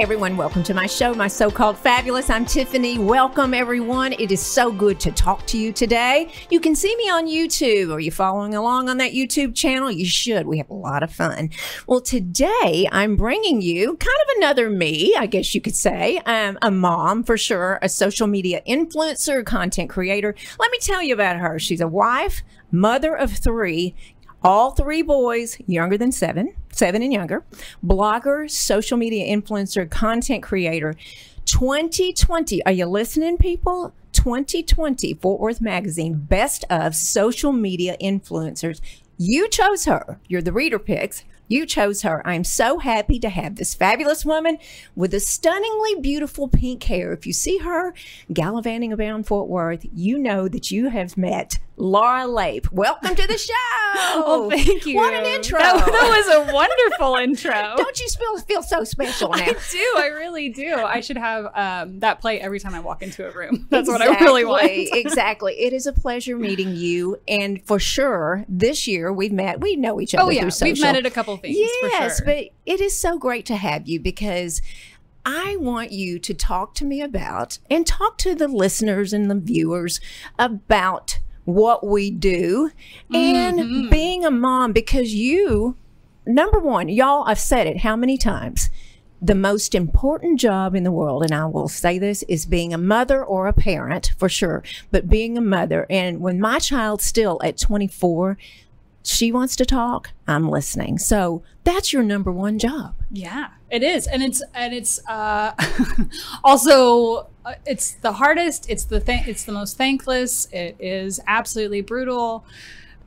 Hey everyone, welcome to my show, My So Called Fabulous. I'm Tiffany. Welcome everyone. It is so good to talk to you today. You can see me on YouTube. Are you following along on that YouTube channel? You should. We have a lot of fun. Well, today I'm bringing you kind of another me, I guess you could say. Um, a mom for sure, a social media influencer, content creator. Let me tell you about her. She's a wife, mother of three, all three boys younger than seven, seven and younger, blogger, social media influencer, content creator. 2020, are you listening, people? 2020 Fort Worth Magazine Best of Social Media Influencers. You chose her. You're the reader picks. You chose her. I'm so happy to have this fabulous woman with a stunningly beautiful pink hair. If you see her gallivanting around Fort Worth, you know that you have met Laura Lape. Welcome to the show. oh, thank you. What an intro. That, that was a wonderful intro. Don't you feel, feel so special now? I do. I really do. I should have um, that play every time I walk into a room. That's exactly, what I really want. exactly. It is a pleasure meeting you. And for sure, this year we've met. We know each other. Oh, yeah. We've met at a couple things. Yes, sure. but it is so great to have you because I want you to talk to me about and talk to the listeners and the viewers about what we do and mm-hmm. being a mom because you, number one, y'all, I've said it how many times? The most important job in the world, and I will say this, is being a mother or a parent for sure, but being a mother. And when my child's still at 24, she wants to talk, I'm listening. So that's your number one job. Yeah, it is. And it's, and it's, uh, also, it's the hardest. It's the, th- it's the most thankless. It is absolutely brutal.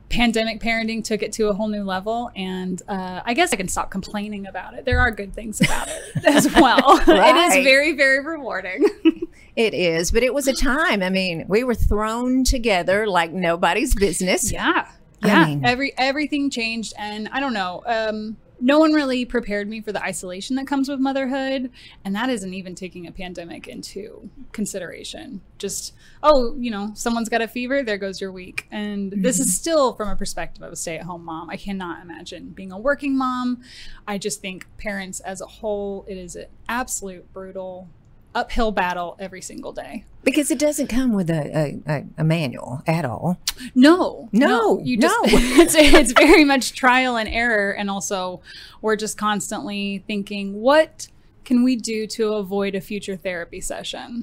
Pandemic parenting took it to a whole new level. And, uh, I guess I can stop complaining about it. There are good things about it as well. right. It is very, very rewarding. It is, but it was a time. I mean, we were thrown together like nobody's business. Yeah yeah I mean, every everything changed and i don't know um no one really prepared me for the isolation that comes with motherhood and that isn't even taking a pandemic into consideration just oh you know someone's got a fever there goes your week and mm-hmm. this is mm-hmm. still from a perspective of a stay-at-home mom i cannot imagine being a working mom i just think parents as a whole it is an absolute brutal uphill battle every single day because it doesn't come with a, a, a manual at all. No, no, no you just no. it's, it's very much trial and error, and also we're just constantly thinking, what can we do to avoid a future therapy session?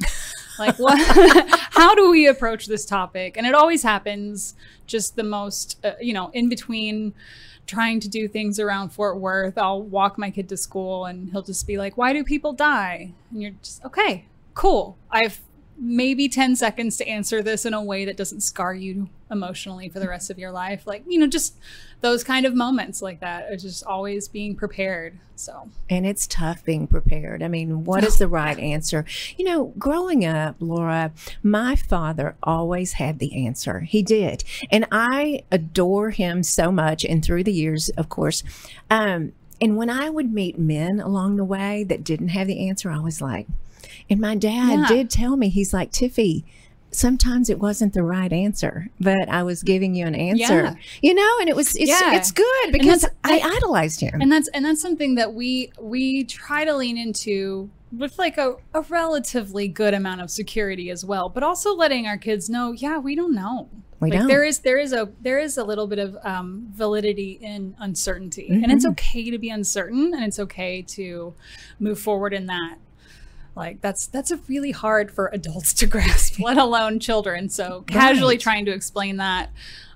like what? how do we approach this topic? And it always happens just the most, uh, you know, in between trying to do things around Fort Worth. I'll walk my kid to school, and he'll just be like, "Why do people die?" And you're just okay, cool. I've maybe 10 seconds to answer this in a way that doesn't scar you emotionally for the rest of your life. Like, you know, just those kind of moments like that are just always being prepared. So, and it's tough being prepared. I mean, what is the right answer? You know, growing up, Laura, my father always had the answer. He did. And I adore him so much. And through the years, of course, um, and when I would meet men along the way that didn't have the answer, I was like, and my dad yeah. did tell me, he's like, Tiffy, sometimes it wasn't the right answer, but I was giving you an answer, yeah. you know, and it was, it's, yeah. it's good because I idolized him. And that's, and that's something that we, we try to lean into with like a, a relatively good amount of security as well, but also letting our kids know, yeah, we don't know. We like don't. there is there is a there is a little bit of um, validity in uncertainty, mm-hmm. and it's mm-hmm. okay to be uncertain, and it's okay to move forward in that like that's that's a really hard for adults to grasp let alone children. So casually trying to explain that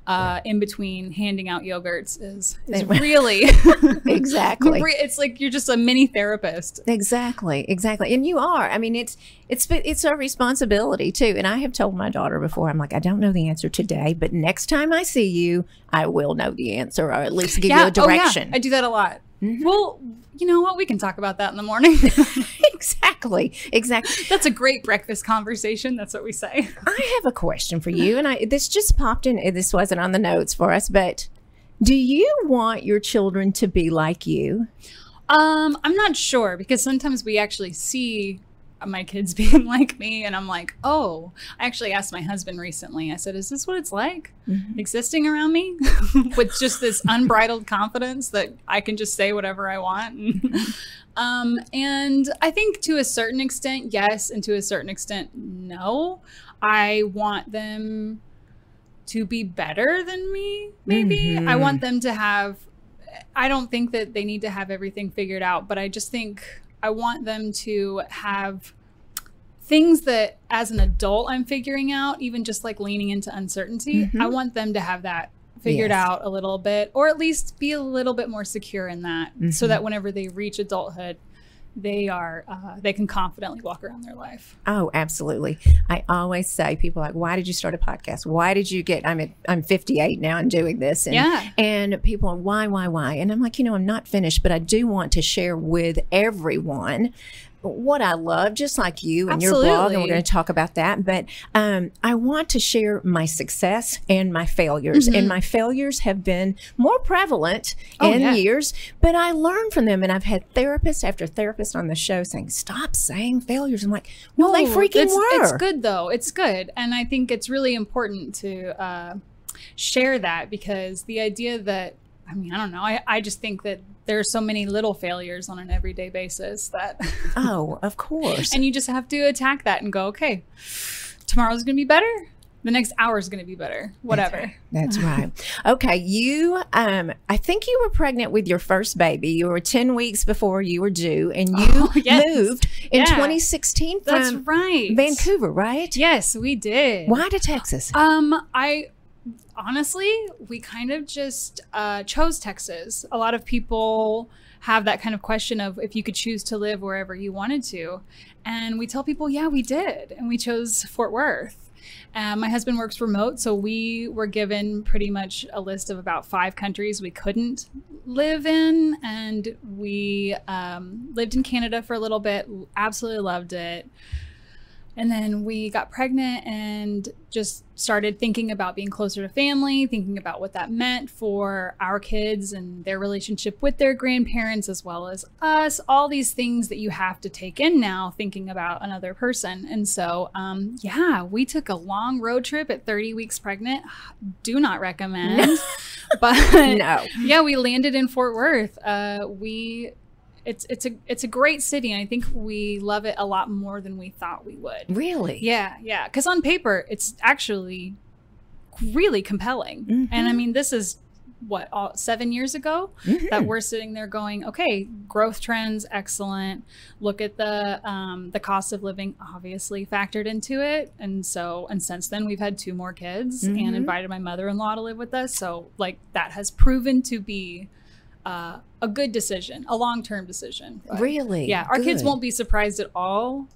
uh, in between handing out yogurts is, is really exactly. it's like you're just a mini therapist. Exactly exactly. And you are. I mean it's it's it's our responsibility too. And i have told my daughter before i'm like i don't know the answer today but next time i see you i will know the answer or at least give yeah. you a direction oh, yeah. i do that a lot. Mm-hmm. well you know what? We can talk about that in the morning. exactly. Exactly. That's a great breakfast conversation. That's what we say. I have a question for you. And I this just popped in. This wasn't on the notes for us, but do you want your children to be like you? Um, I'm not sure because sometimes we actually see my kids being like me and i'm like oh i actually asked my husband recently i said is this what it's like mm-hmm. existing around me with just this unbridled confidence that i can just say whatever i want Um, and I think to a certain extent, yes, and to a certain extent, no. I want them to be better than me, maybe. I want them to have, I don't think that they need to have everything figured out, but I just think I want them to have things that as an adult I'm figuring out, even just like leaning into uncertainty. Mm-hmm. I want them to have that figured Yes. out a little bit, or at least be a little bit more secure in that, so mm-hmm. that whenever they reach adulthood, they are uh, they can confidently walk around their life. Oh, absolutely. I always say people are like, why did you start a podcast? Why did you get I'm at, I'm 58 now and doing this and Yeah. and people are why why why? And I'm like, you know, I'm not finished, but I do want to share with everyone what I love, just like you and your blog, and we're going to talk about that. But um, I want to share my success and my failures, and my failures have been more prevalent Mm-hmm. Oh, in yeah. years, but I learned from them, and I've had therapist after therapist on the show saying, "Stop saying failures." I'm like, "Well, they No, freaking it's, were." It's good though. It's good, and I think it's really important to uh, share that because the idea that I mean, I don't know. I, I just think that there are so many little failures on an everyday basis that, Oh, of course. and you just have to attack that and go, okay, tomorrow's going to be better. The next hour is going to be better. Whatever. That's right. Okay, you um I think you were pregnant with your first baby. You were 10 weeks before you were due and you Oh, yes. moved in Yeah. 2016 from That's right. Vancouver, right? Yes, we did. Why to Texas? Um, I honestly, we kind of just uh, chose Texas. A lot of people have that kind of question of if you could choose to live wherever you wanted to, and we tell people, yeah, we did, and we chose Fort Worth. My husband works remote, so we were given pretty much a list of about five countries we couldn't live in, and we um, lived in Canada for a little bit. Absolutely loved it. And then we got pregnant and just started thinking about being closer to family, thinking about what that meant for our kids and their relationship with their grandparents, as well as us. All these things that you have to take in now, thinking about another person. And so, um, yeah, we took a long road trip at 30 weeks pregnant. Do not recommend. but No. yeah, we landed in Fort Worth. Uh, we it's it's a it's a great city, and I think we love it a lot more than we thought we would. Really? Yeah, yeah. Because on paper, it's actually really compelling. And I mm-hmm. mean, this is what all, seven years ago mm-hmm. that we're sitting there going, okay, growth trends, excellent. Look at the um, the cost of living, obviously factored into it. And so, and since then, we've had two more kids and mm-hmm. invited my mother in law to live with us. So, like that has proven to be. Uh, a good decision, a long term decision. But- Really? yeah, our kids won't be surprised at all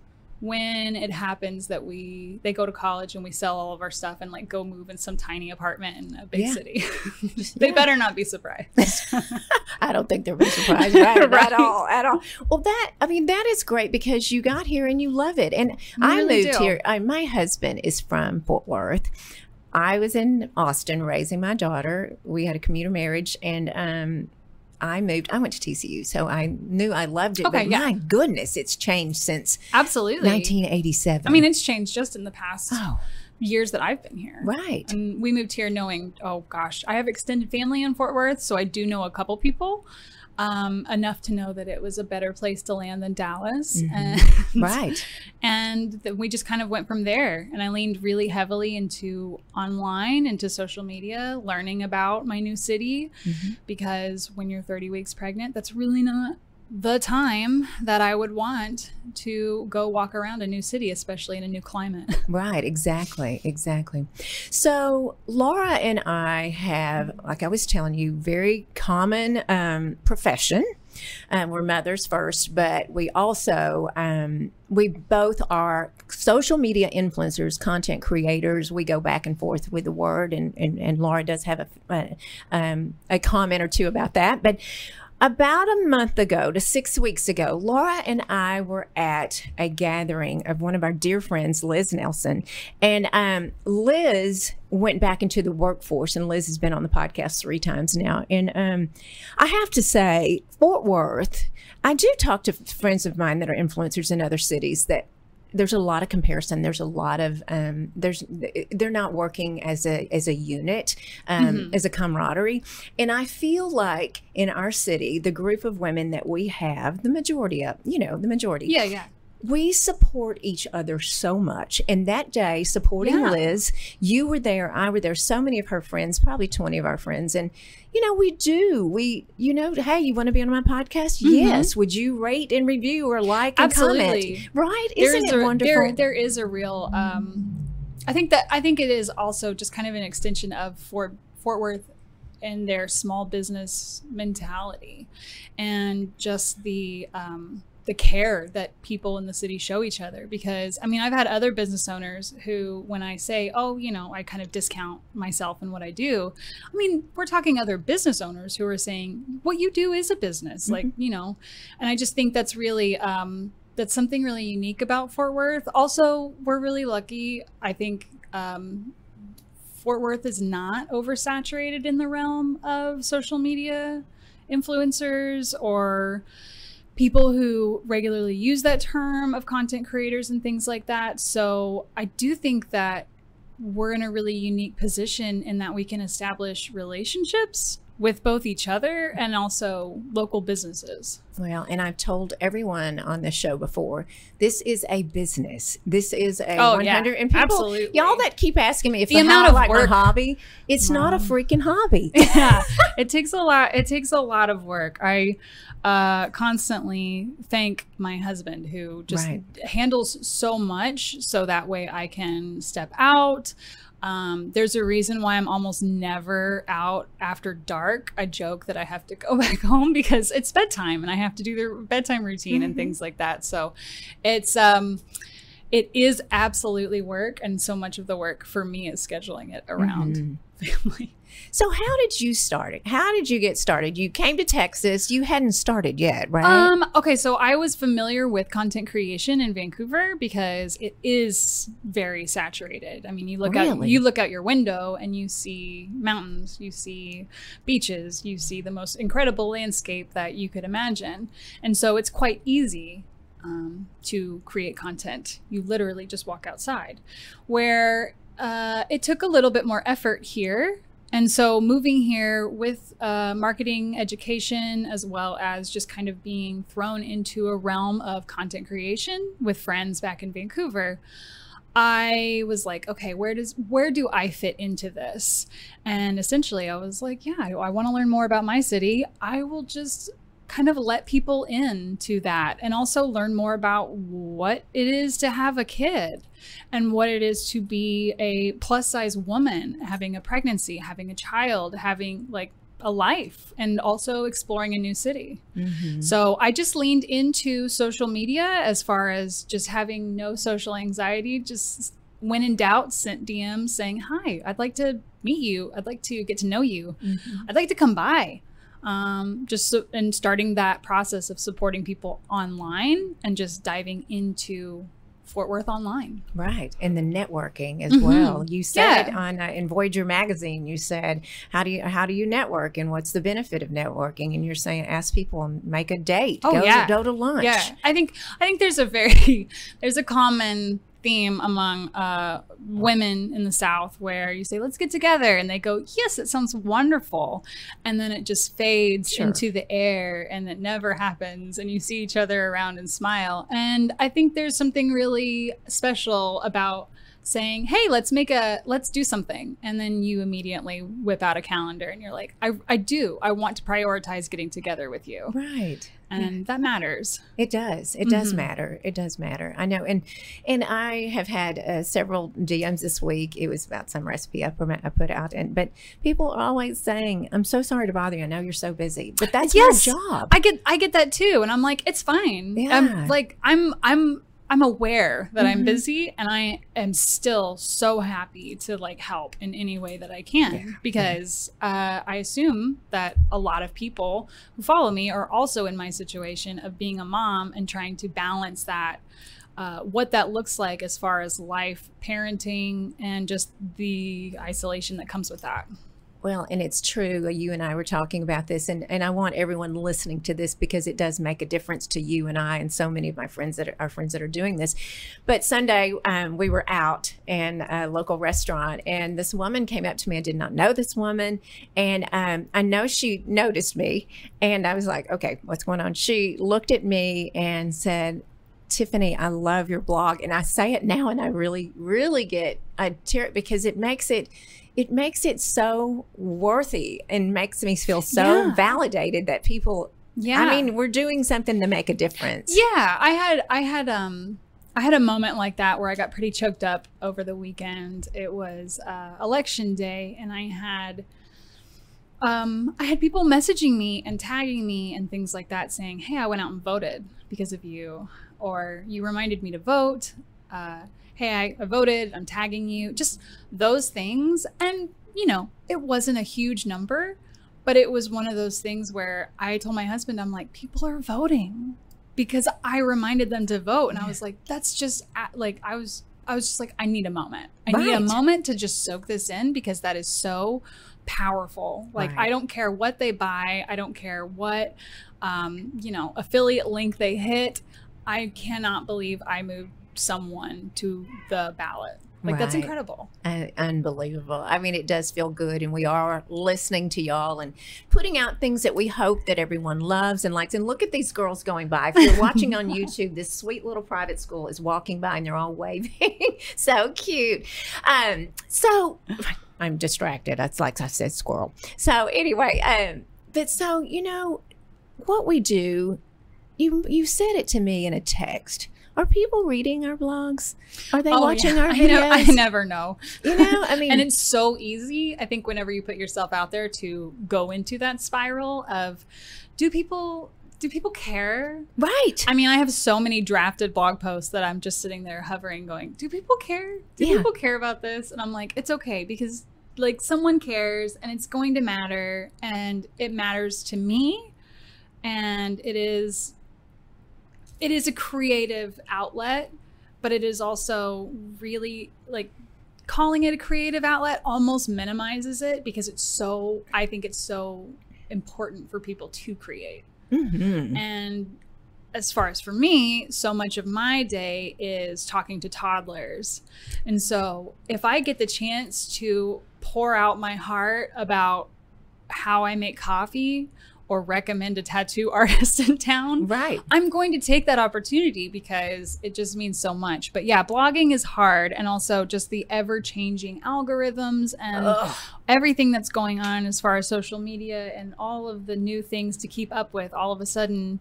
when it happens that we they go to college and we sell all of our stuff and like go move in some tiny apartment in a big Yeah. city. they better not be surprised. I don't think they'll be surprised right, at all. At all. Well, that I mean, that is great because you got here and you love it. And I really moved do. here. I, my husband is from Fort Worth. I was in Austin raising my daughter. We had a commuter marriage, and um, I moved. I went to TCU, so I knew I loved it. Okay, but yeah. my goodness, it's changed since Absolutely. 1987. I mean, it's changed just in the past oh, years that I've been here. right. And we moved here knowing, oh gosh, I have extended family in Fort Worth, so I do know a couple people. Um, enough to know that it was a better place to land than Dallas. And, Right. and then we just kind of went from there and i leaned really heavily into online into social media learning about my new city because when you're 30 weeks pregnant that's really not the time that i would want to go walk around a new city especially in a new climate Right, exactly, exactly. So Laura and I have, like I was telling you, very common um, profession. Um, we're mothers first, but we also um, we both are social media influencers, content creators. We go back and forth with the word, and and, and Laura does have a a, um, a comment or two about that, but. About a month ago to six weeks ago, Laura and I were at a gathering of one of our dear friends, Liz Nelson. And um, Liz went back into the workforce, and Liz has been on the podcast three times now. And um, I have to say, Fort Worth, I do talk to friends of mine that are influencers in other cities that there's a lot of comparison. There's a lot of um, there's they're not working as a as a unit, um, mm-hmm. as a camaraderie, and I feel like in our city, the group of women that we have, the majority of you know the majority, yeah, yeah, we support each other so much. And that day, supporting yeah. Liz, you were there, I were there, so many of her friends, probably 20 of our friends. And, you know, we do. We, you know, hey, you want to be on my podcast? Mm-hmm. Yes. Would you rate and review or like and Absolutely. comment? Right? Isn't it a, wonderful? There, there is a real, um, I think that, I think it is also just kind of an extension of Fort, Fort Worth and their small business mentality and just the, um, the care that people in the city show each other because i mean i've had other business owners who when i say oh you know i kind of discount myself and what i do i mean we're talking other business owners who are saying what you do is a business mm-hmm. like you know and i just think that's really um, that's something really unique about fort worth also we're really lucky i think um, fort worth is not oversaturated in the realm of social media influencers or people who regularly use that term of content creators and things like that. So I do think that we're in a really unique position in that we can establish relationships with both each other and also local businesses. Well, and I've told everyone on the show before, this is a business. This is a oh, 100 yeah, and people, absolutely. y'all that keep asking me if the amount of like work, hobby, it's not a freaking hobby. yeah, it takes a lot. It takes a lot of work. I uh, constantly thank my husband who just right. handles so much, so that way I can step out. Um, there's a reason why I'm almost never out after dark. I joke that I have to go back home because it's bedtime and I have to do the bedtime routine mm-hmm. and things like that. So it's um it is absolutely work and so much of the work for me is scheduling it around mm-hmm. family. So how did you start it? How did you get started? You came to Texas. You hadn't started yet, right? Um, okay, so I was familiar with content creation in Vancouver because it is very saturated. I mean, you look really? out you look out your window and you see mountains, you see beaches, you see the most incredible landscape that you could imagine. And so it's quite easy um, to create content. You literally just walk outside. Where uh, it took a little bit more effort here and so moving here with uh, marketing education, as well as just kind of being thrown into a realm of content creation with friends back in Vancouver, I was like, okay, where does where do I fit into this? And essentially, I was like, yeah, I, I want to learn more about my city. I will just kind of let people in to that and also learn more about what it is to have a kid and what it is to be a plus size woman having a pregnancy having a child having like a life and also exploring a new city. Mm-hmm. So I just leaned into social media as far as just having no social anxiety. Just when in doubt, sent DMs saying, Hi, I'd like to meet you. I'd like to get to know you. Mm-hmm. I'd like to come by um, just so, and starting that process of supporting people online and just diving into Fort Worth online. Right. And the networking as mm-hmm. well. You said yeah. on uh, in Voyager magazine, you said, how do you how do you network and what's the benefit of networking? And you're saying ask people and make a date. Oh, go, yeah. go to lunch. Yeah. I think I think there's a very there's a common theme among uh, women in the South where you say, let's get together. And they go, yes, it sounds wonderful. And then it just fades sure. into the air and it never happens. And you see each other around and smile. And I think there's something really special about saying, "Hey, let's make a let's do something." And then you immediately whip out a calendar and you're like, "I I do. I want to prioritize getting together with you." Right. And that matters. It does. It mm-hmm. does matter. It does matter. I know. And and I have had uh, several DMs this week. It was about some recipe I put out and but people are always saying, "I'm so sorry to bother you. I know you're so busy." But that's yes, your job. I get I get that too. And I'm like, "It's fine." Yeah. I'm like I'm I'm I'm aware that mm-hmm. I'm busy and I am still so happy to like help in any way that I can yeah. because uh, I assume that a lot of people who follow me are also in my situation of being a mom and trying to balance that. Uh, what that looks like as far as life, parenting, and just the isolation that comes with that. Well, and it's true. You and I were talking about this, and, and I want everyone listening to this because it does make a difference to you and I, and so many of my friends that are our friends that are doing this. But Sunday, um, we were out in a local restaurant, and this woman came up to me. I did not know this woman, and um, I know she noticed me, and I was like, "Okay, what's going on?" She looked at me and said, Tiffany, I love your blog. And I say it now and I really, really get a tear it because it makes it it makes it so worthy and makes me feel so Yeah. validated that people Yeah. I mean, we're doing something to make a difference. Yeah, I had I had um I had a moment like that where I got pretty choked up over the weekend. It was uh, election day, and I had um I had people messaging me and tagging me and things like that, saying, "Hey, I went out and voted because of you," or "You reminded me to vote." Uh, hey, I, I voted. I'm tagging you. Just those things, and you know, it wasn't a huge number. But it was one of those things where I told my husband, I'm like, people are voting because I reminded them to vote. And I was like, that's just like, I was, I was just like, I need a moment. I need a moment to just soak this in because that is so powerful. Like, Right. I don't care what they buy. I don't care what, um, you know, affiliate link they hit. I cannot believe I moved someone to the ballot. Like, that's incredible. Uh, unbelievable. I mean, it does feel good, and we are listening to y'all and putting out things that we hope that everyone loves and likes. And look at these girls going by. If you're watching on YouTube, this sweet little private school is walking by, and they're all waving. so cute. Um, so I'm distracted. That's like I said, squirrel. So anyway, um, but so you know what we do. You you said it to me in a text. Are people reading our blogs? Are they Oh, watching yeah. our I, videos? know, I never know. You know, I mean, and it's so easy i think whenever you put yourself out there to go into that spiral of do people do people care right. i mean i have so many drafted blog posts that i'm just sitting there hovering going do people care do Yeah. people care about this and i'm like it's okay because like someone cares and it's going to matter and it matters to me and it is it is a creative outlet but it is also really like calling it a creative outlet almost minimizes it because it's so i think it's so important for people to create Mhm. and as far as for me, so much of my day is talking to toddlers. And so if I get the chance to pour out my heart about how I make coffee or recommend a tattoo artist in town, Right. I'm going to take that opportunity because it just means so much. But yeah, blogging is hard and also just the ever changing algorithms and Ugh. everything that's going on as far as social media and all of the new things to keep up with all of a sudden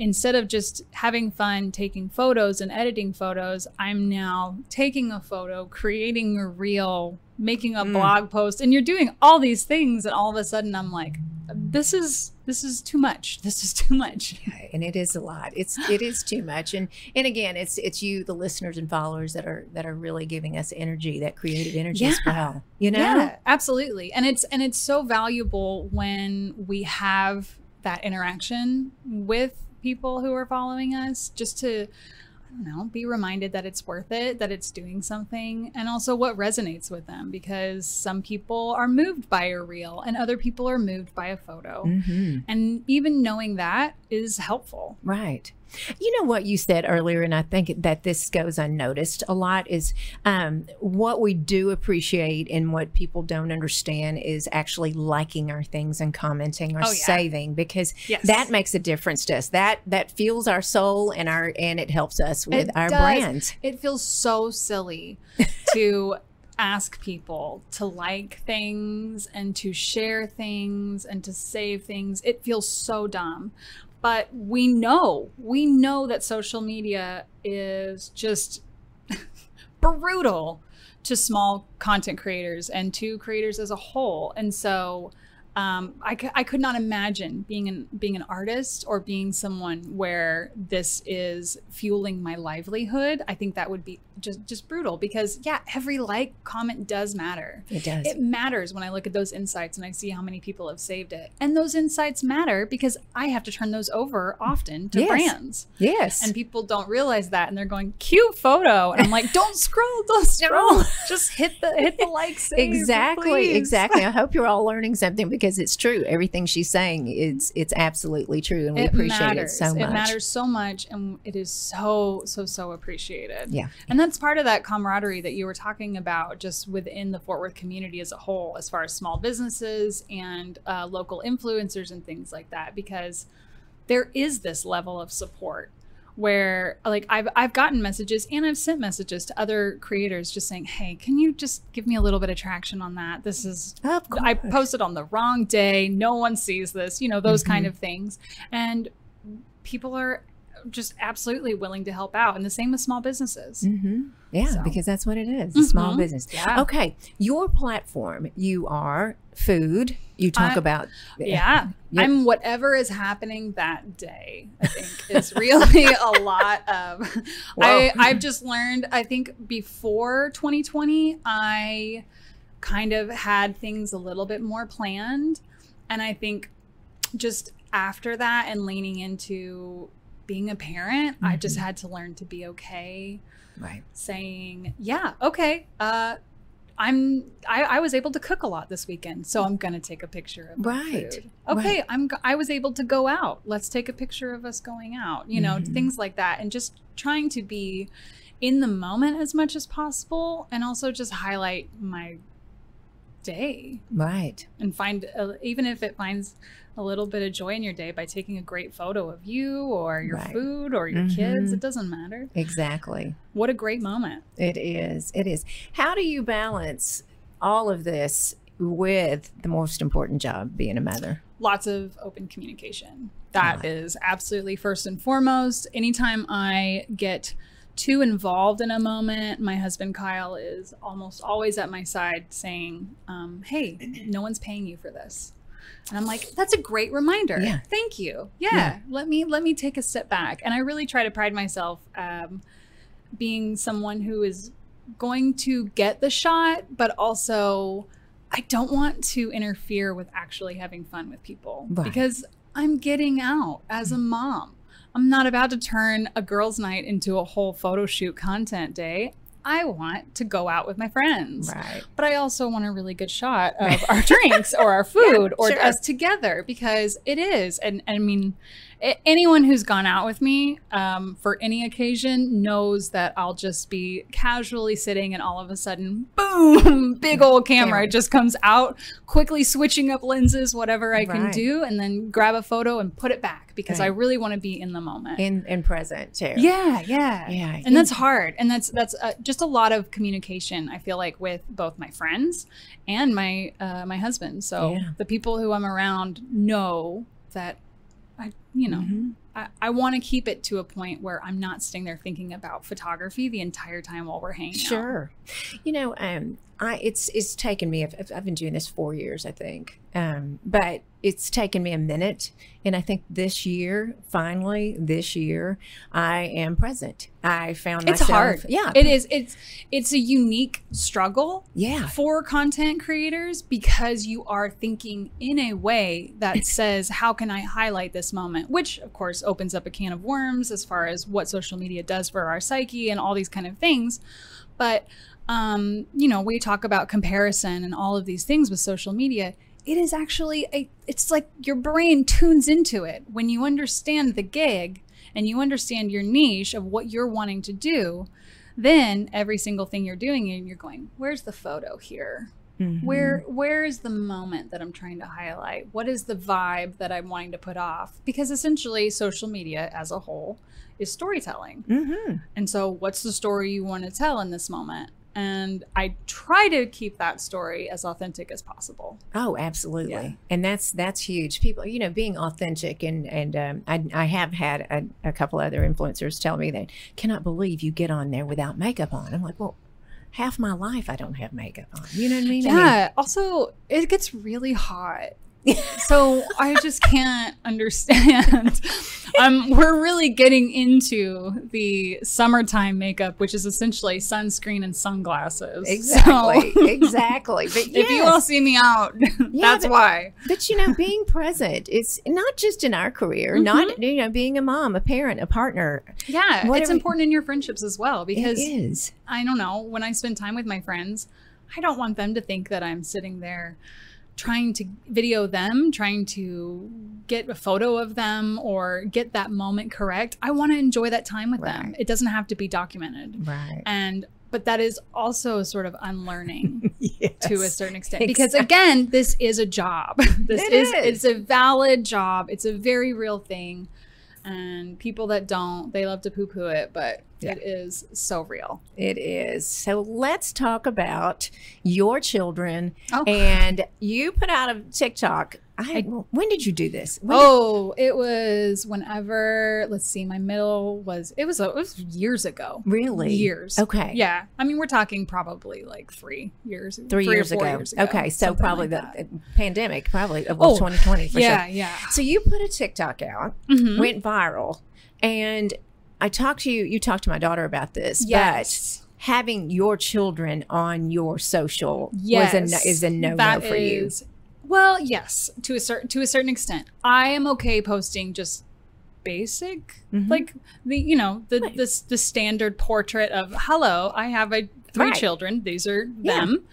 instead of just having fun taking photos and editing photos i'm now taking a photo creating a reel making a Mm. blog post and you're doing all these things and all of a sudden i'm like this is this is too much this is too much Yeah, and it is a lot. It's it is too much. And and again, it's it's you, the listeners and followers that are that are really giving us energy, that creative energy as well. You know? Yeah, absolutely. And it's and it's so valuable when we have that interaction with people who are following us just to I don't know, be reminded that it's worth it, that it's doing something, and also what resonates with them because some people are moved by a reel and other people are moved by a photo. hmm And even knowing that is helpful. Right. You know what you said earlier, and I think that this goes unnoticed a lot is um, what we do appreciate and what people don't understand is actually liking our things and commenting or Oh, yeah. saving because Yes. that makes a difference to us. That that fuels our soul and our and it helps us with It our does. brand. It feels so silly to ask people to like things and to share things and to save things. It feels so dumb. But we know, we know that social media is just brutal to small content creators and to creators as a whole. And so um, I, c- I could not imagine being an being an artist or being someone where this is fueling my livelihood. I think that would be just just brutal because yeah, every like comment does matter. It does. It matters when I look at those insights and I see how many people have saved it. And those insights matter because I have to turn those over often to Yes. brands. yes. And people don't realize that and they're going, cute photo. And I'm like, don't scroll, don't scroll. Just hit the hit the like save, exactly please." exactly i hope you're all learning something because it's true everything she's saying is it's absolutely true and we it appreciate matters. it so much It matters so much, and it is so so so appreciated. Yeah. and that's part of that camaraderie that you were talking about, just within the Fort Worth community as a whole, as far as small businesses and uh, local influencers and things like that, because there is this level of support where like I've I've gotten messages and I've sent messages to other creators just saying, "Hey, can you just give me a little bit of traction on that? This is. I posted on the wrong day. No one sees this, you know, those kind Mm-hmm. of things. And people are just absolutely willing to help out. And the same with small businesses. hmm Yeah, So. because that's what it is a small business. Yeah. Okay, your platform, you are food. You talk I- about. Yeah. Yep. I'm whatever is happening that day, I think is really a lot of I, I've just learned, I think before 2020, I kind of had things a little bit more planned. And I think just after that and leaning into being a parent, I just Mm-hmm. had to learn to be okay Right. saying, yeah, okay, uh, I'm I, I was able to cook a lot this weekend, so I'm gonna take a picture of Right, food. Okay, I'm I was able to go out. Let's take a picture of us going out. You know, Mhm. things like that, and just trying to be in the moment as much as possible, and also just highlight my day Right. and find uh, even if it finds a little bit of joy in your day by taking a great photo of you or your Right. food or your kids Mhm. it doesn't matter Exactly. what a great moment It is. It is. How do you balance all of this with the most important job, being a mother? lots of open communication That is absolutely first and foremost anytime i get too involved in a moment my husband kyle is almost always at my side saying um, hey no one's paying you for this and i'm like that's a great reminder Yeah. thank you yeah, Yeah. let me let me take a step back and i really try to pride myself um, being someone who is going to get the shot but also i don't want to interfere with actually having fun with people Right. because i'm getting out as a mom i'm not about to turn a girls night into a whole photo shoot content day i want to go out with my friends Right. but I also want a really good shot of our drinks or our food or sure. us together because it is. And, and I mean, anyone who's gone out with me um, for any occasion knows that I'll just be casually sitting and all of a sudden, boom, big old camera just comes out, quickly switching up lenses, whatever I can Right. do, and then grab a photo and put it back because I really want to be in the moment. In in present too. Yeah, yeah, Yeah. and that's hard, and that's that's uh, just a lot of communication. I feel like with both my friends and my uh, my husband. So Yeah. the people who I'm around know that you know, Mhm. I, I want to keep it to a point where I'm not sitting there thinking about photography the entire time while we're hanging out. Sure. You know, um, I it's it's taken me. I've, I've been doing this four years, I think. Um, but it's taken me a minute, and I think this year, finally, this year, I am present. I found It's myself. hard. Yeah. It is. It's it's a unique struggle yeah. for content creators because you are thinking in a way that says how can i highlight this moment which of course opens up a can of worms as far as what social media does for our psyche and all these kind of things. But um, you know we talk about comparison and all of these things with social media. It is actually a it's like your brain tunes into it. When you understand the gig and you understand your niche of what you're wanting to do then every single thing you're doing and you're going where's the photo here Mhm. where where is the moment that i'm trying to highlight what is the vibe that i'm wanting to put off because essentially social media as a whole is storytelling Mhm. and so what's the story you want to tell in this moment and i try to keep that story as authentic as possible Oh, absolutely, Yeah. and that's that's huge. People, you know, being authentic, and and um, I, I have had a, a couple other influencers tell me that cannot believe you get on there without makeup on. I'm like, well, half my life I don't have makeup on. You know what I mean? I mean, yeah also it gets really hot so I just can't understand. um, we're really getting into the summertime makeup, which is essentially sunscreen and sunglasses. Exactly. So, exactly. But if you all yes. see me out, that's but- why. But you know, being present, it's not just in our career, not you know, being a mom, a parent, a partner. Yeah, it's important in your friendships as well because is. I don't know, when I spend time with my friends, I don't want them to think that I'm sitting there trying to video them, trying to get a photo of them or get that moment correct. I want to enjoy that time with them. It doesn't have to be documented. Right. And but that is also sort of unlearning to a certain extent because again, this is a job. This is. it's a valid job. It's a very real thing. And people that don't, they love to poo poo it, but Yeah. it is so real. It is. So let's talk about your children. Oh. And you put out a TikTok. I, when did you do this? When Oh, it was whenever. Let's see, my middle was. It was. It was years ago. really? Years. Okay. Yeah, I mean, we're talking probably like three years. Three, or years, ago. years ago. Okay. So probably like the that. pandemic, probably. Well, Oh, 2020 for yeah, sure. yeah. So you put a TikTok out, Mhm. went viral. And I talked to you, you talked to my daughter about this. Yes. But having your children on your social Yes, was a, no- is a no no for you. Well, yes, to a certain to a certain extent. I am okay posting just basic, Mhm. like the you know the Right. the the standard portrait of hello, I have a three Right. children. These are Yeah. them.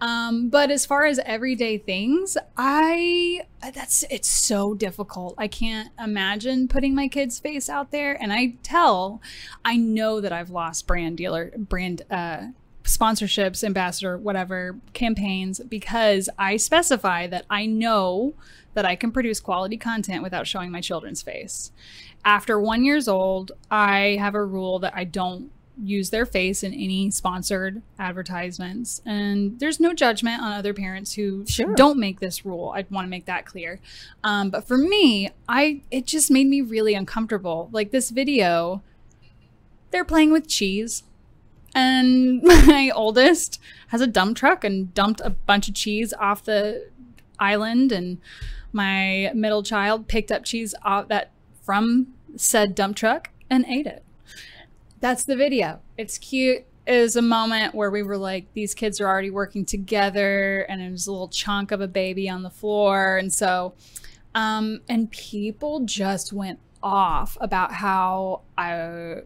Um, but as far as everyday things, I that's it's so difficult. I can't imagine putting my kid's face out there. And I tell, I know that I've lost brand dealer brand uh sponsorships, ambassador, whatever campaigns because I specify that I know that I can produce quality content without showing my children's face. After one years old, I have a rule that I don't use their face in any sponsored advertisements. And there's no judgment on other parents who Sure. don't make this rule. I want to make that clear. Um, but for me, I it just made me really uncomfortable. Like this video, they're playing with cheese. And my oldest has a dump truck and dumped a bunch of cheese off the island. And my middle child picked up cheese off that from said dump truck and ate it. That's the video. It's cute. Was a moment where we were like, these kids are already working together, and it was a little chunk of a baby on the floor. And so, um, and people just went off about how I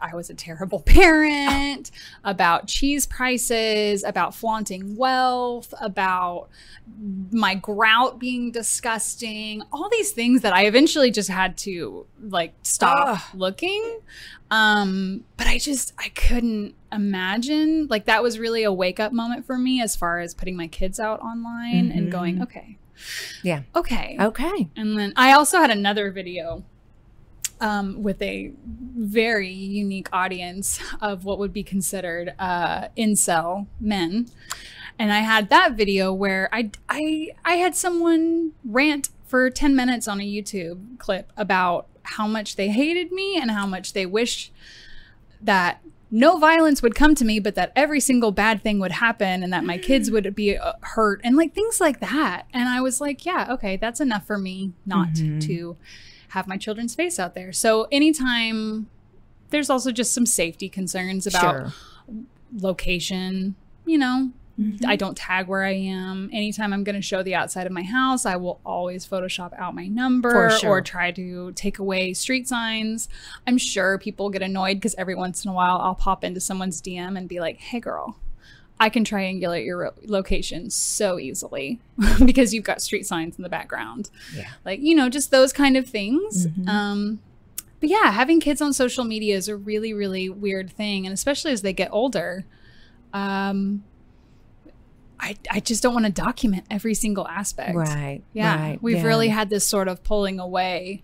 I was a terrible parent, about cheese prices, about flaunting wealth, about my grout being disgusting, all these things that I eventually just had to like stop Ugh. looking. Um, but I just I couldn't imagine like that was really a wake up moment for me as far as putting my kids out online and going, Mhm. okay. Yeah. Okay. Okay. And then I also had another video um, with a very unique audience of what would be considered uh, incel men. And I had that video where I, I, I had someone rant for 10 minutes on a YouTube clip about how much they hated me and how much they wish that no violence would come to me, but that every single bad thing would happen and that my kids would be uh, hurt and like things like that. And I was like, yeah, okay, that's enough for me not Mhm. to have my children's face out there. So anytime there's also just some safety concerns about Sure. location, you know, Mhm. I don't tag where I am. Anytime I'm going to show the outside of my house, I will always Photoshop out my number sure. or try to take away street signs. I'm sure people get annoyed because every once in a while I'll pop into someone's DM and be like, hey, girl, I can triangulate your location so easily because you've got street signs in the background. Yeah. Like, you know, just those kind of things. Mhm. Um, but yeah, having kids on social media is a really, really weird thing. And especially as they get older, um, I, I just don't want to document every single aspect. Right. Yeah. Right. We've yeah. really had this sort of pulling away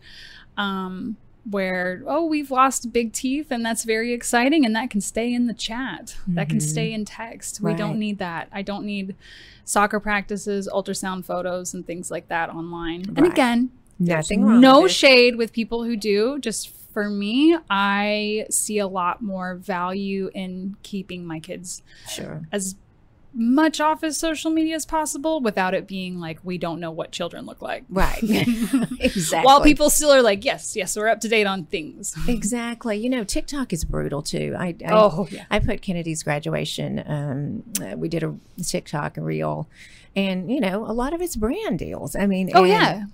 um, where, oh, we've lost big teeth and that's very exciting. And that can stay in the chat, that can Mhm. stay in text. We don't need that. I don't need soccer practices, ultrasound photos, and things like that online. And again, nothing wrong. no with shade with people who do. Just for me, I see a lot more value in keeping my kids Sure. as much off as social media as possible without it being like we don't know what children look like. Right. exactly. While people still are like, yes, yes, we're up to date on things. Exactly. You know, TikTok is brutal too. I, I Oh, yeah. I put Kennedy's graduation. Um, uh, we did a TikTok reel, and you know, a lot of it's brand deals. I mean, Oh and- yeah.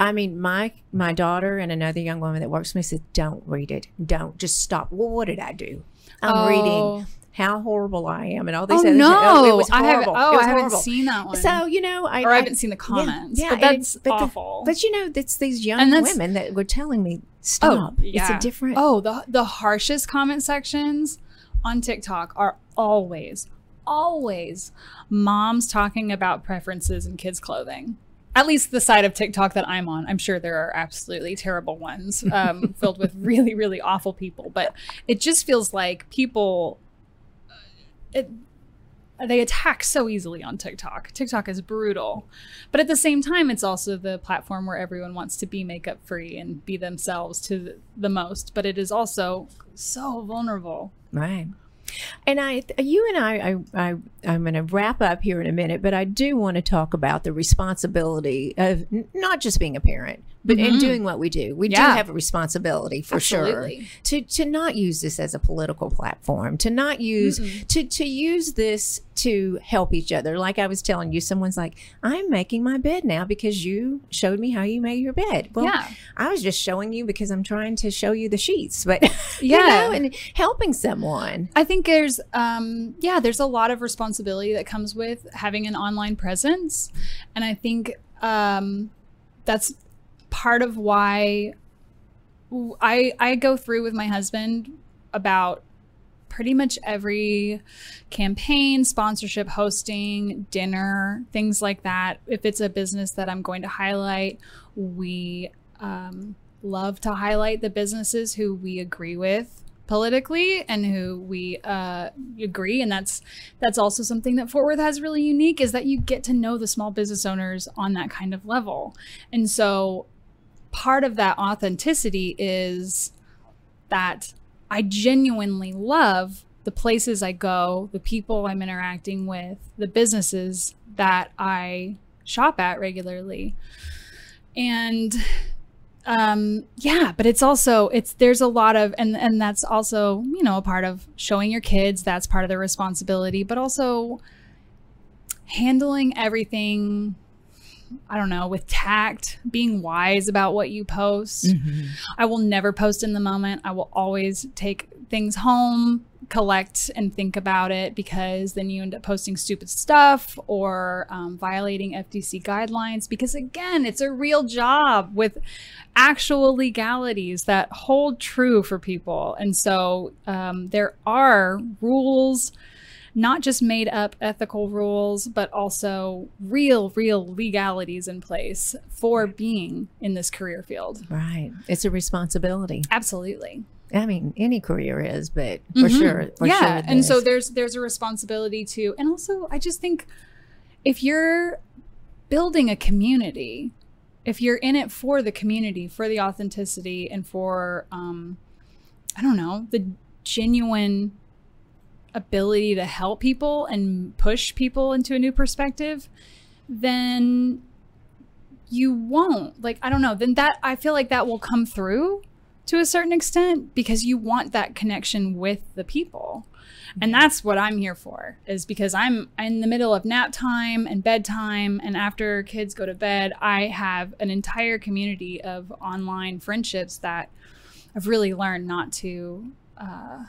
I mean, my my daughter and another young woman that works with me said, "Don't read it. Don't just stop." Well, what did I do? I'm Oh. reading how horrible I am and all these Oh shit. no! it was I haven't. Oh, I haven't horrible. seen that one. So you know, I or I I- haven't seen the comments. but that's but the- awful. but you know, it's these young women that were telling me, "Stop." It's a different. Oh, the the harshest comment sections on TikTok are always, always moms talking about preferences in kids' clothing. At least the side of TikTok that I'm on. I'm sure there are absolutely terrible ones um, filled with really, really awful people. But it just feels like people. It, they attack so easily on TikTok. TikTok is brutal. But at the same time, it's also the platform where everyone wants to be makeup free and be themselves to the, most. But it is also so vulnerable. Right. And I, you and I, I, I I'm going to wrap up here in a minute, but I do want to talk about the responsibility of n- not just being a parent, but in doing what we do. We do have a responsibility for Absolutely. sure to to not use this as a political platform, to not use to to use this to help each other. Like I was telling you, someone's like, "I'm making my bed now because you showed me how you made your bed." Well, Yeah. I was just showing you because I'm trying to show you the sheets, but you Yeah. know, and helping someone. I think there's, um, yeah, there's a lot of responsibility that comes with having an online presence, and I think um, that's part of why I I go through with my husband about pretty much every campaign, sponsorship, hosting, dinner, things like that. If it's a business that I'm going to highlight, we um, love to highlight the businesses who we agree with politically and who we uh, agree and that's that's also something that Fort Worth has really unique is that you get to know the small business owners on that kind of level and so part of that authenticity is that I genuinely love the places I go, the people I'm interacting with, the businesses that I shop at regularly. And um yeah, but it's also it's there's a lot of and and that's also, you know, a part of showing your kids, that's part of their responsibility, but also handling everything I don't know, with tact, being wise about what you post. I will never post in the moment. I will always take things home, collect and think about it because then you end up posting stupid stuff or um, violating FTC guidelines. Because again, it's a real job with actual legalities that hold true for people. And so um, there are rules not just made up ethical rules, but also real, real legalities in place for being in this career field. Right. It's a responsibility. Absolutely. I mean, any career is, but for sure. For Mm-hmm. yeah. sure and so there's there's a responsibility to and also I just think if you're building a community, if you're in it for the community, for the authenticity and for um I don't know, the genuine ability to help people and push people into a new perspective, then you won't. Like, I don't know, then that I feel like that will come through to a certain extent because you want that connection with the people. And that's what I'm here for is because I'm in the middle of nap time and bedtime and after kids go to bed, I have an entire community of online friendships that I've really learned not to uh,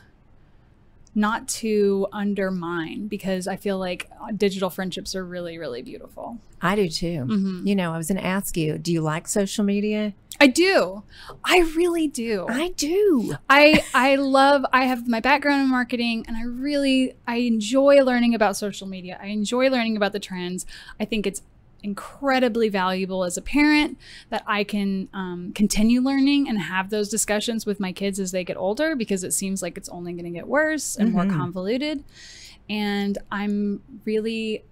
not to undermine because I feel like digital friendships are really, really beautiful. I do too. Mm-hmm. You know, I was going to ask you, do you like social media? I do. I really do. I do. I I love I have my background in marketing and I really I enjoy learning about social media. I enjoy learning about the trends. I think it's incredibly valuable as a parent that I can um, continue learning and have those discussions with my kids as they get older because it seems like it's only going to get worse and more convoluted. And I'm really,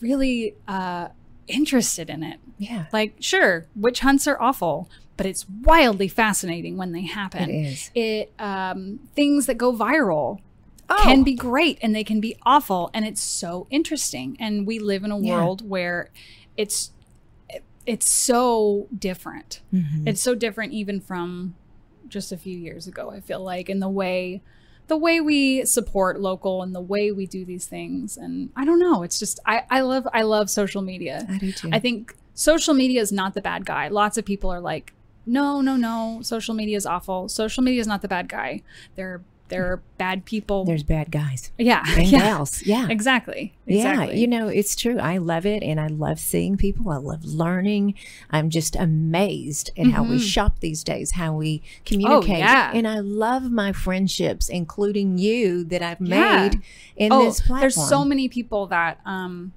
really uh, interested in it. Yeah. Like, sure, witch hunts are awful, but it's wildly fascinating when they happen. It is. It um, things that go viral can Oh. be great and they can be awful and it's so interesting and we live in a Yeah. world where it's it's so different Mhm. it's so different even from just a few years ago i feel like in the way the way we support local and the way we do these things and i don't know it's just i i love i love social media I do too. I think social media is not the bad guy. Lots of people are like, no, no, no, social media is awful. Social media is not the bad guy. There, there are bad people. There's bad guys yeah, and yeah, gals. Yeah. exactly, Yeah, you know, it's true. I love it and I love seeing people. I love learning. I'm just amazed at how we Mhm. shop these days, how we communicate. yeah. And I love my friendships, including you that I've Yeah. made in oh, this platform. there's so many people that um,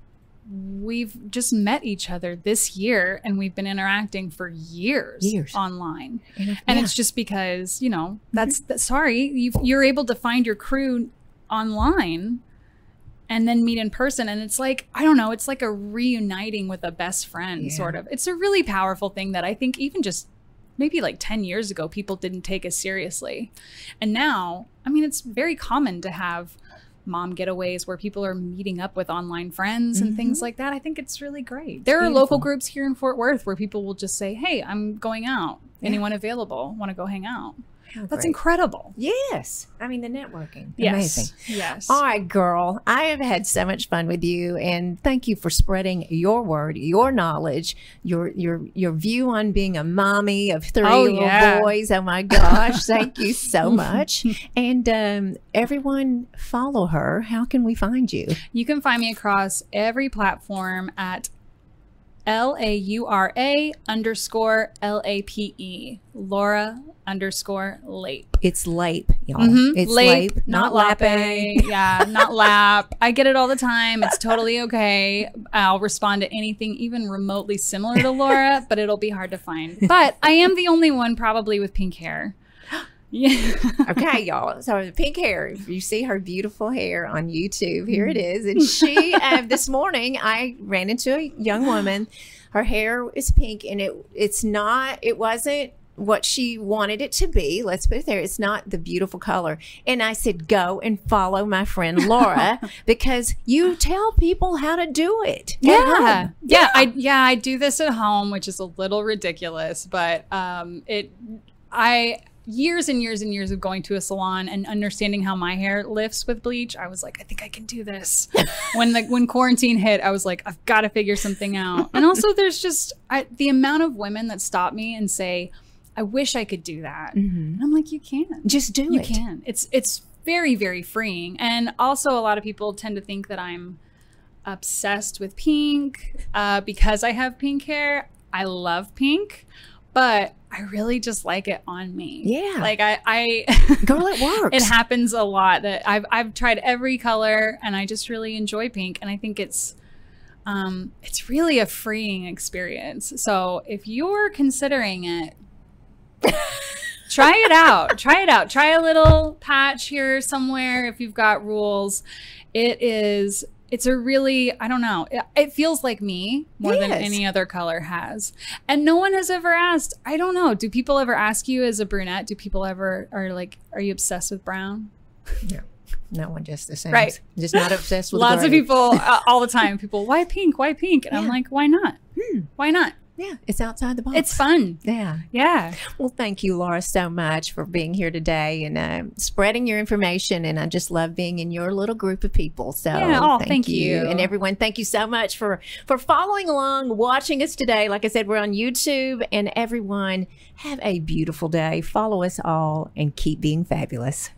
we've just met each other this year, and we've been interacting for years, Years. online. And, And it's just because you know mhm. that's that, sorry you you're able to find your crew online and then meet in person and it's like i don't know it's like a reuniting with a best friend Yeah. sort of it's a really powerful thing that i think even just maybe like 10 years ago people didn't take as seriously and now i mean it's very common to have mom getaways where people are meeting up with online friends and things mm-hmm. like that i think it's really great. There are local groups here in fort worth where people will just say hey i'm going out. Yeah. anyone available? Want to go hang out How that's great. incredible Yes. I mean, the networking. yes Amazing. yes All right, girl. I have had so much fun with you, and thank you for spreading your word, your knowledge, your your your view on being a mommy of three Oh, little yeah. boys. Oh my gosh! thank you so much. And um, everyone, follow her. How can we find you? You can find me across every platform at L A U R A underscore L A P E. Laura underscore Lape. It's Lape, y'all. Mhm. It's Lape, Lape, not, not. Lape. yeah, not lap. I get it all the time. It's totally okay. I'll respond to anything even remotely similar to Laura, but it'll be hard to find. But I am the only one probably with pink hair. Yeah. okay, y'all. So pink hair. If you see her beautiful hair on YouTube, here it is. And she, uh, this morning, I ran into a young woman. Her hair is pink, and it it's not. It wasn't what she wanted it to be. Let's put it there. It's not the beautiful color. And I said, go and follow my friend Laura because you tell people how to do it. at Yeah. yeah. I yeah, I do this at home, which is a little ridiculous, but um it I years and years and years of going to a salon and understanding how my hair lifts with bleach, I was like, I think I can do this. when the when quarantine hit, I was like, I've got to figure something out. And also there's just I, the amount of women that stop me and say, I wish I could do that. And I'm like, you can. Just do You it. You can. It's it's very very freeing, and also a lot of people tend to think that I'm obsessed with pink uh, because I have pink hair. I love pink, but I really just like it on me. Yeah. like I, I Girl, it works. it happens a lot that I've I've tried every color, and I just really enjoy pink, and I think it's. Um, it's really a freeing experience. So if you're considering it, try it out. Try it out. Try a little patch here somewhere if you've got rules. It is it's a really I don't know. It, it feels like me more than Yes. any other color has. And no one has ever asked. I don't know. Do people ever ask you as a brunette? Do people ever are like are you obsessed with brown? no No one just assumes. Right. Just not obsessed with Lots of people uh, all the time. People, why pink? Why pink? And I'm like, why not? Why not? Yeah, it's outside the box. It's fun. Yeah. Yeah. Well, thank you, Laura, so much for being here today and uh, spreading your information. And I just love being in your little group of people. So, Yeah, oh, thank you. and everyone. Thank you so much for for following along, watching us today. Like I said, we're on YouTube, and everyone have a beautiful day. Follow us all and keep being fabulous.